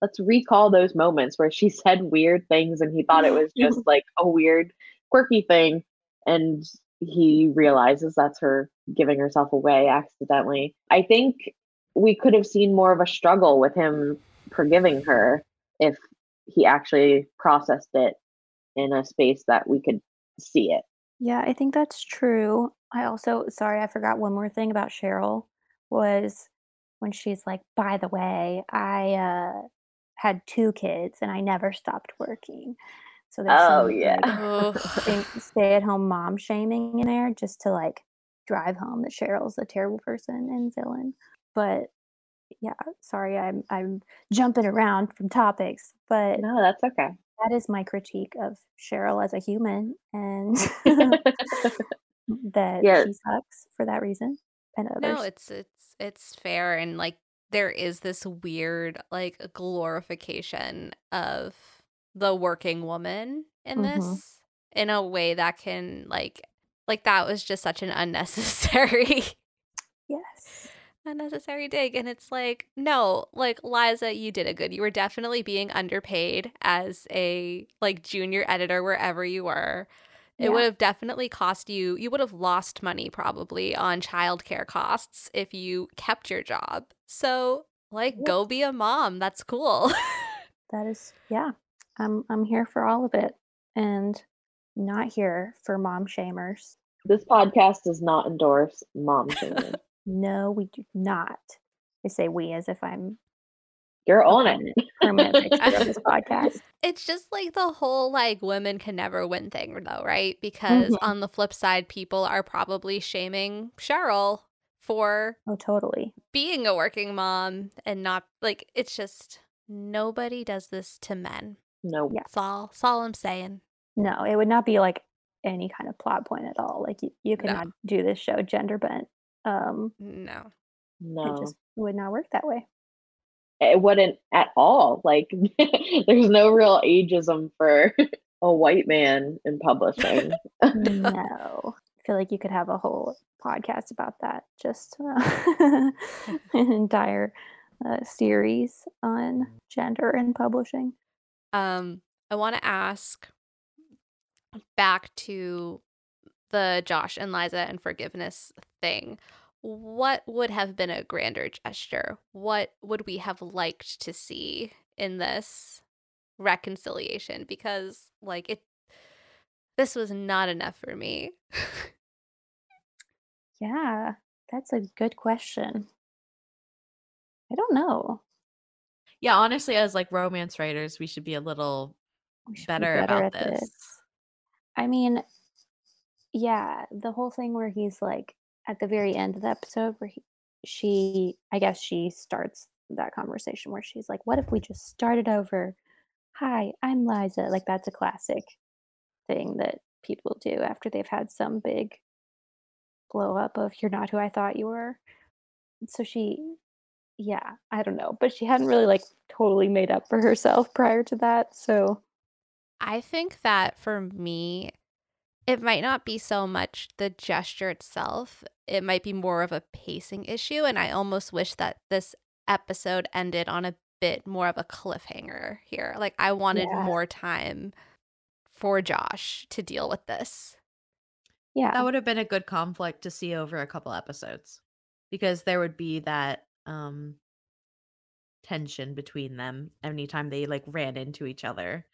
let's recall those moments where she said weird things and he thought it was just like a weird quirky thing and he realizes that's her giving herself away accidentally. I think we could have seen more of a struggle with him forgiving her if he actually processed it in a space that we could see it. Yeah, I think that's true. I also, sorry, I forgot one more thing about Cheryl was when she's like, by the way, I uh, had two kids and I never stopped working. So there's Oh some yeah. Like stay at home mom shaming in there just to like drive home that Cheryl's a terrible person and villain. But yeah, sorry, I'm I'm jumping around from topics, but no, that's okay. that is my critique of Cheryl as a human and *laughs* *laughs* that Yeah. she sucks for that reason and others. No, it's it's it's fair and like there is this weird like glorification of the working woman in Mhm. this in a way that can like like that was just such an unnecessary *laughs* yes. unnecessary dig and it's like no like liza you did it good you were definitely being underpaid as a like junior editor wherever you were it Yeah. would have definitely cost you you would have lost money probably on childcare costs if you kept your job so like Yep. go be a mom that's cool *laughs* That is yeah. I'm I'm here for all of it and not here for mom shamers. This podcast does not endorse mom shaming. *laughs* No, we do not. I say we as if I'm You're on it. permanent, permanent fixture of this *laughs* podcast. it's just like the whole like women can never win thing though right because Mhm. on the flip side people are probably shaming cheryl for Oh, totally. being a working mom and not like it's just nobody does this to men. No. Yeah. That's all. That's all I'm saying. No, it would not be like any kind of plot point at all. Like you, you could No. not do this show gender bent. Um, No. No. it just would not work that way. it wouldn't at all. Like *laughs* there's no real ageism for *laughs* a white man in publishing. *laughs* no, I feel like you could have a whole podcast about that. Just uh, an entire uh, series on gender and publishing. Um, I want to ask back to the Josh and Liza and forgiveness thing. What would have been a grander gesture? What would we have liked to see in this reconciliation? Because like it this was not enough for me. *laughs* Yeah, that's a good question. I don't know. Yeah, honestly, as like romance writers, we should be a little should be better, about this. I mean, yeah, the whole thing where he's like at the very end of the episode where he, she, I guess she starts that conversation where she's like, "What if we just started over? Hi, I'm Liza." Like that's a classic thing that people do after they've had some big blow up of "You're not who I thought you were." So she, yeah, I don't know, but she hadn't really like totally made up for herself prior to that. So I think that for me, it might not be so much the gesture itself. It might be more of a pacing issue. And I almost wish that this episode ended on a bit more of a cliffhanger here. Like, I wanted Yeah. more time for Josh to deal with this. yeah, That would have been a good conflict to see over a couple episodes because there would be that um tension between them anytime they like ran into each other.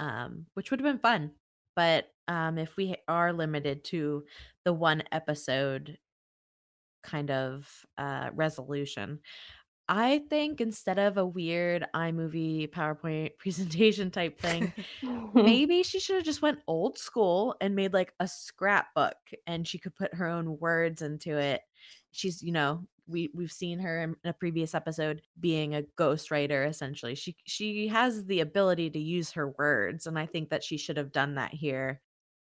Um which would have been fun. But um if we are limited to the one episode kind of uh resolution, I think instead of a weird iMovie PowerPoint *laughs* presentation type thing, *laughs* maybe she should have just went old school and made like a scrapbook and she could put her own words into it she's you know we we've seen her in a previous episode being a ghostwriter essentially. She she has the ability to use her words and i think that she should have done that here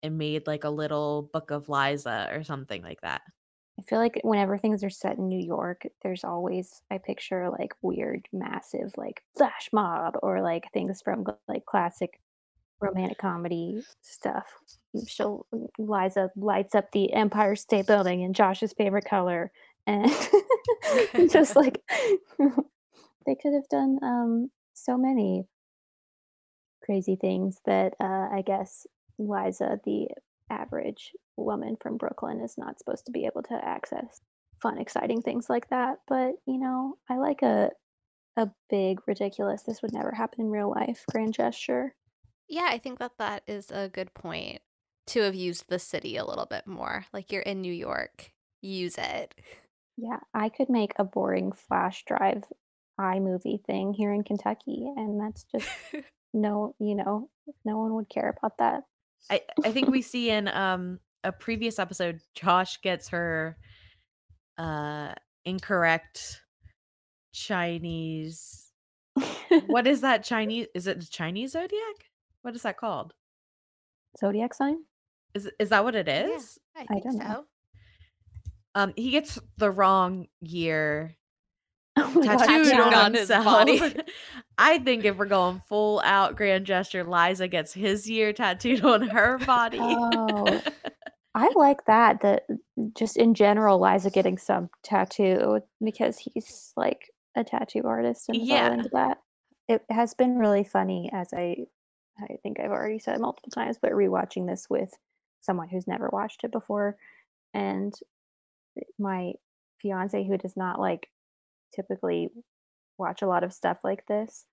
and made like a little book of liza or something like that. I feel like whenever things are set in New York, there's always I picture like weird, massive, like flash mob or like things from like classic romantic comedy stuff. She'll Liza lights up the Empire State Building in Josh's favorite color, *laughs* *laughs* and just like *laughs* they could have done um so many crazy things that uh, I guess Liza, the average woman from Brooklyn, is not supposed to be able to access. fun, exciting things like that. But you know, I like a a big, ridiculous. This would never happen in real life. Grand gesture. Yeah, I think that that is a good point to have used the city a little bit more. Like you're in New York, use it. Yeah, I could make a boring flash drive iMovie thing here in Kentucky, and that's just *laughs* no, you know, no one would care about that. I I think we see in um a previous episode, Josh gets her uh incorrect Chinese. What is that Chinese? Is it the Chinese zodiac? What is that called? Zodiac sign? Is is that what it is? Yeah, is? I I think don't know. so. Um, he gets the wrong year *laughs* Oh God, tattooed Tattooed on, on his body. I think if we're going full out grand gesture, Liza gets his year tattooed on her body. Oh. *laughs* I like that. That just in general, Liza getting some tattoo because he's like a tattoo artist and Yeah. into that. It has been really funny as I I think I've already said multiple times, but rewatching this with someone who's never watched it before and my fiance who does not like typically watch a lot of stuff like this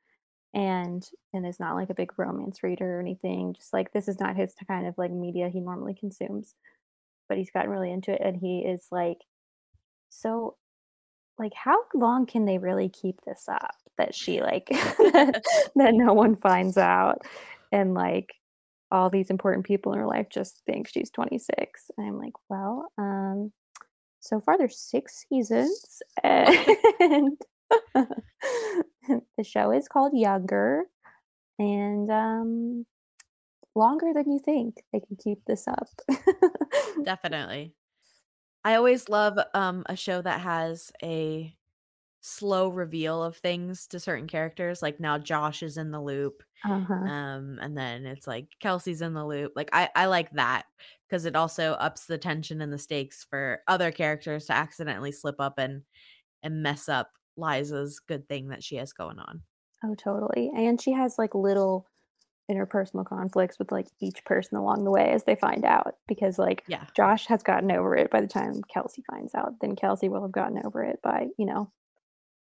and and is not like a big romance reader or anything just like this is not his kind of like media he normally consumes but he's gotten really into it and he is like so like how long can they really keep this up that she like *laughs* that, no one finds out and like all these important people in her life just think she's 26 and i'm like well um so far there's six seasons *laughs* and *laughs* the show is called younger and um longer than you think they can keep this up *laughs* Definitely. I always love um a show that has a slow reveal of things to certain characters. Like now Josh is in the loop. uh-huh. Um, and then it's like Kelsey's in the loop. Like I, I like that because it also ups the tension and the stakes for other characters to accidentally slip up and and mess up Liza's good thing that she has going on. oh totally and she has like little interpersonal conflicts with like each person along the way as they find out because like Yeah. Josh has gotten over it by the time Kelsey finds out. Then Kelsey will have gotten over it by, you know,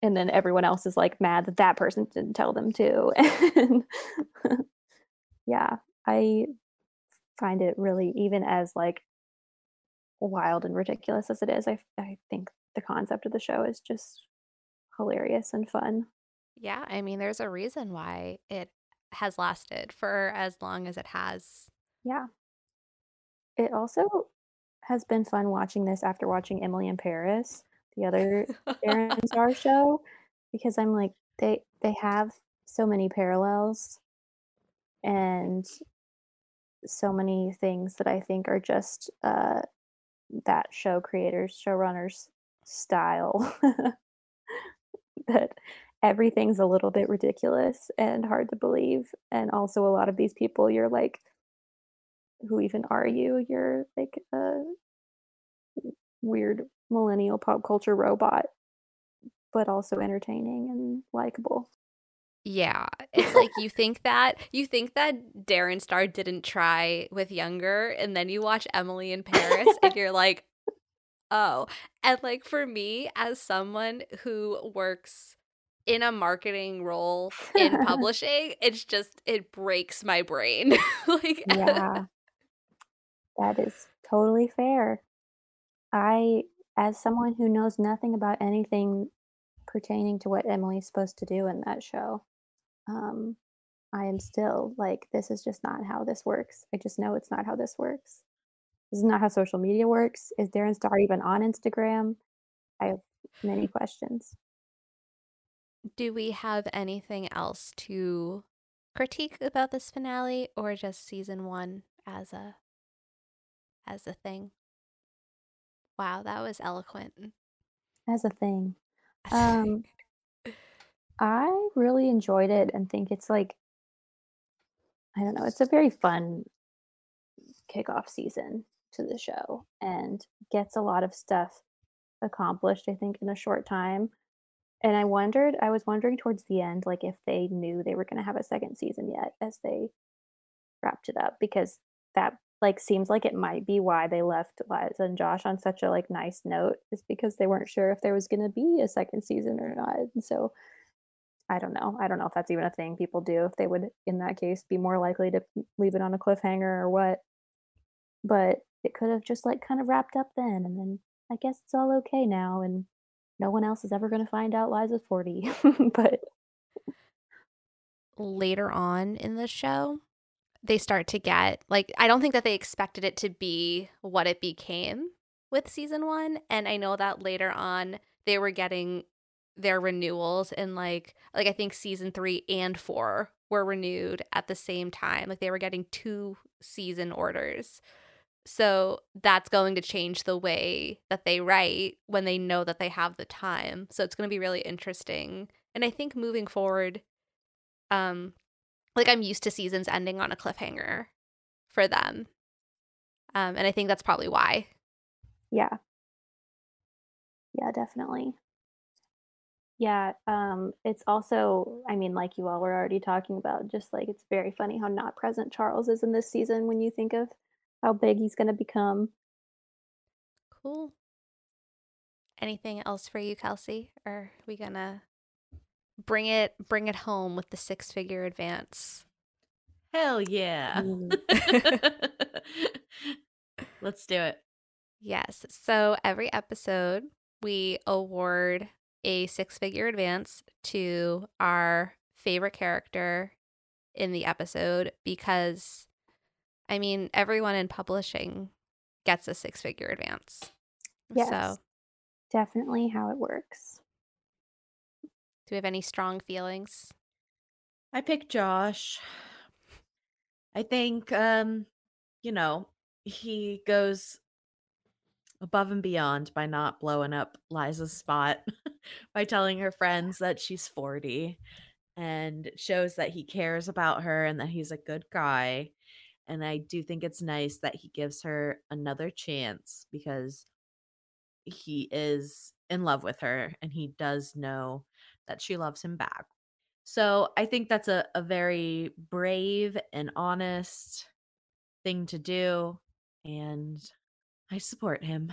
and then everyone else is like mad that that person didn't tell them to. *laughs* And yeah, I find it really, even as like wild and ridiculous as it is, I, I think the concept of the show is just hilarious and fun. Yeah, I mean, there's a reason why it has lasted for as long as it has. Yeah. It also has been fun watching this after watching Emily in Paris, the other *laughs* Darren Star show, because I'm like they they have so many parallels and so many things that I think are just uh, that show creators, showrunners style. *laughs* that everything's a little bit ridiculous and hard to believe, and also a lot of these people, you're like, who even are you? You're like a weird millennial pop culture robot, but also entertaining and likable. Yeah, it's like you *laughs* think that you think that Darren Star didn't try with younger, and then you watch Emily in Paris, and you're like, oh. And like for me, as someone who works in a marketing role in *laughs* publishing, it's just it breaks my brain. *laughs* like yeah. That is totally fair. I, as someone who knows nothing about anything pertaining to what Emily's supposed to do in that show, um, I am still like, this is just not how this works. I just know it's not how this works. This is not how social media works. Is Darren Star even on Instagram? I have many questions. Do we have anything else to critique about this finale or just season 1 as a as a thing? Wow, that was eloquent. As a thing. Um, I really enjoyed it and think it's like, I don't know, it's a very fun kickoff season to the show and gets a lot of stuff accomplished, I think, in a short time. And I wondered, I was wondering towards the end, like if they knew they were going to have a second season yet as they wrapped it up because that like seems like it might be why they left Liza and Josh on such a like nice note is because they weren't sure if there was going to be a second season or not. And so I don't know. I don't know if that's even a thing people do if they would in that case be more likely to leave it on a cliffhanger or what. But it could have just like kind of wrapped up then and then I guess it's all okay now and no one else is ever going to find out Liza's 40. *laughs* but later on in the show, they start to get like I don't think that they expected it to be what it became with season 1 and I know that later on they were getting their renewals and like like I think season 3 and 4 were renewed at the same time like they were getting two season orders. So that's going to change the way that they write when they know that they have the time. So it's going to be really interesting and I think moving forward um like I'm used to seasons ending on a cliffhanger for them. Um, and I think that's probably why. Yeah. Yeah, definitely. Yeah, um, it's also, I mean, like you all were already talking about, just like it's very funny how not present Charles is in this season when you think of how big he's going to become. Cool. Anything else for you, Kelsey? Or are we gonna bring it bring it home with the six figure advance. Hell yeah. *laughs* Let's do it. Yes. So every episode we award a six figure advance to our favorite character in the episode because I mean everyone in publishing gets a six figure advance. Yes. So definitely how it works. Do we have any strong feelings? I pick Josh. I think um you know, he goes above and beyond by not blowing up Liza's spot *laughs* by telling her friends that she's 40 and shows that he cares about her and that he's a good guy. And I do think it's nice that he gives her another chance because he is in love with her and he does know that she loves him back. So I think that's a, a very brave and honest thing to do. And I support him.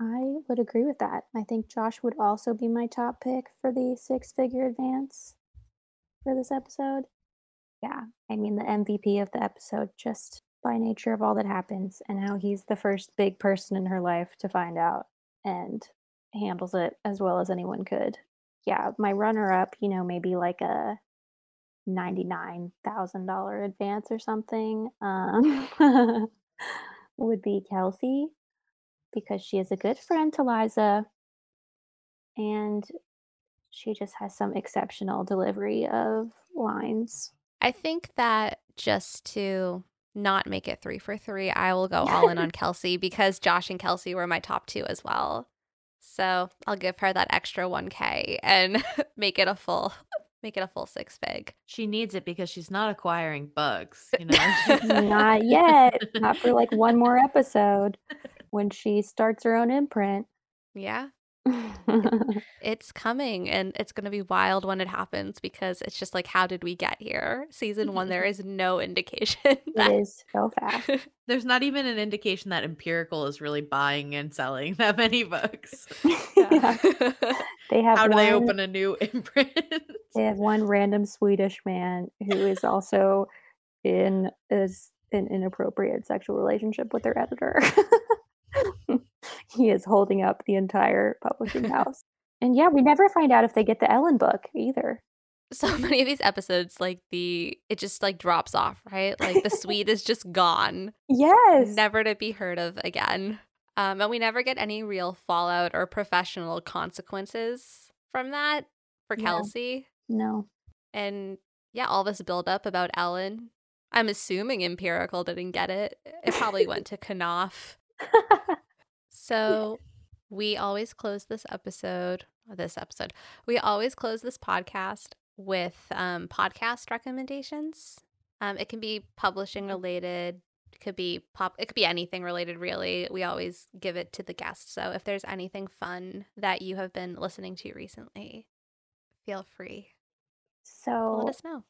I would agree with that. I think Josh would also be my top pick for the six figure advance for this episode. Yeah, I mean, the MVP of the episode, just by nature of all that happens and how he's the first big person in her life to find out and handles it as well as anyone could yeah, my runner up, you know, maybe like a $99,000 advance or something um, *laughs* would be Kelsey because she is a good friend to Liza and she just has some exceptional delivery of lines. I think that just to not make it three for three, I will go all in on *laughs* Kelsey because Josh and Kelsey were my top two as well. So I'll give her that extra 1K and *laughs* make it a full make it a full six fig. She needs it because she's not acquiring bugs, you know. *laughs* *laughs* not yet. Not for like one more episode when she starts her own imprint. Yeah. *laughs* it's coming and it's going to be wild when it happens because it's just like how did we get here? Season one there *laughs* is no indication *laughs* that... it is so fast. There's not even an indication that empirical is really buying and selling that many books. Yeah. they have how do one, they open a new imprint? They have one random swedish man who is also in is an inappropriate sexual relationship with their editor he is holding up the entire publishing *laughs* house. and yeah, we never find out if they get the Ellen book either. So *laughs* many of these episodes, like the it just like drops off, right? Like the Swede is just gone. Yes. Never to be heard of again. Um, and we never get any real fallout or professional consequences from that for. Kelsey. No. And yeah, all this build up about Ellen. I'm assuming Empirical didn't get it. It probably went to *laughs* Knopf. So we always close this episode, this episode, we always close this podcast with um, podcast recommendations. Um, it can be publishing related, it could be pop, it could be anything related, really. We always give it to the guests. So if there's anything fun that you have been listening to recently, feel free. So let us know.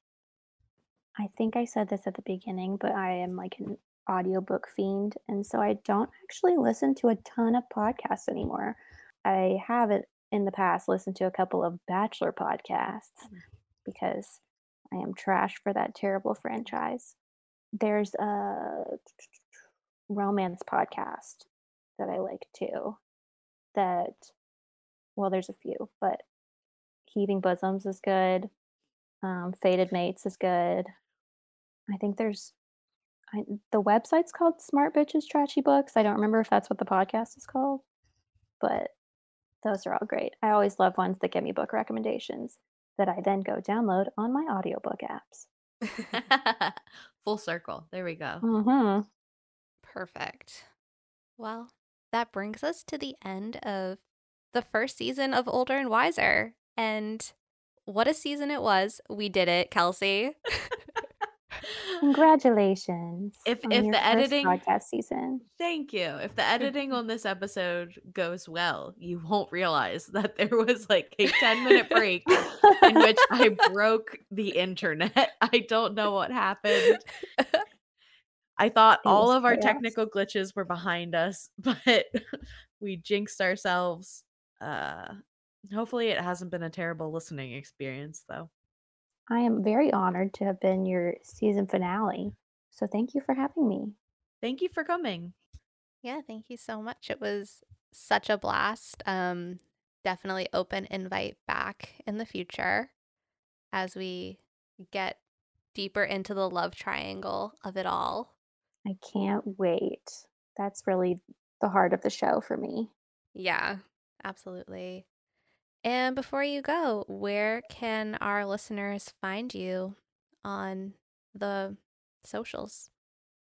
I think I said this at the beginning, but I am like an audiobook fiend. And so I don't actually listen to a ton of podcasts anymore. I have it in the past listened to a couple of Bachelor podcasts because I am trash for that terrible franchise. There's a romance podcast that I like too. That, well, there's a few, but Heaving Bosoms is good. Um, Fated Mates is good. I think there's I, the website's called Smart Bitches Trashy Books. I don't remember if that's what the podcast is called, but those are all great. I always love ones that give me book recommendations that I then go download on my audiobook apps. *laughs* Full circle. There we go. Mm-hmm. Perfect. Well, that brings us to the end of the first season of Older and Wiser. And what a season it was. We did it, Kelsey. *laughs* Congratulations. If if the editing podcast season. Thank you. If the editing on this episode goes well, you won't realize that there was like a 10 minute break in which I *laughs* broke the internet. *laughs* I don't know what happened. *laughs* I thought all of our technical glitches were behind us, but we jinxed ourselves. Uh hopefully it hasn't been a terrible listening experience though. I am very honored to have been your season finale. So thank you for having me. Thank you for coming. Yeah, thank you so much. It was such a blast. Um, definitely open invite back in the future as we get deeper into the love triangle of it all. I can't wait. That's really the heart of the show for me. Yeah, absolutely. And before you go, where can our listeners find you on the socials?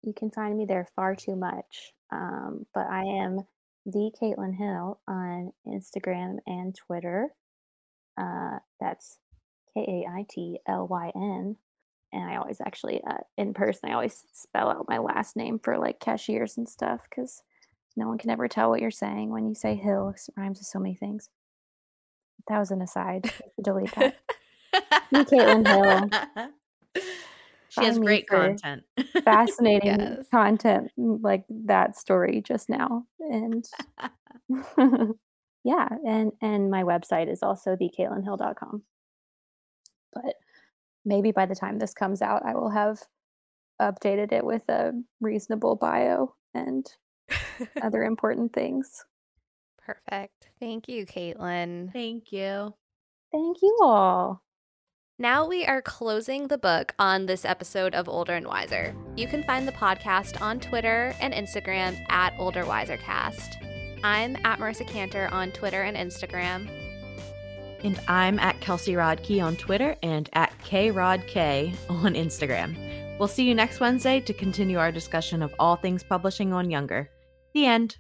You can find me there far too much. Um, but I am the Kaitlyn Hill on Instagram and Twitter. Uh, that's K A I T L Y N. And I always actually, uh, in person, I always spell out my last name for like cashiers and stuff because no one can ever tell what you're saying when you say hill. It rhymes with so many things. That was an aside. *laughs* Delete that. Kaitlyn Hill. *laughs* She has Find me great content. Fascinating Yes. content mm, like that story just now. And *laughs* yeah, and and my website is also thekaitlynhill.com. But maybe by the time this comes out, I will have updated it with a reasonable bio and other important things. Perfect. Thank you, Kaitlyn. Thank you. Thank you all. Now we are closing the book on this episode of Older and Wiser. You can find the podcast on Twitter and Instagram at Older Wiser Cast. I'm at Marisa Kanter on Twitter and Instagram. And I'm at Kelsey Rodkey on Twitter and at KRodK on Instagram. We'll see you next Wednesday to continue our discussion of all things publishing on Younger. The end.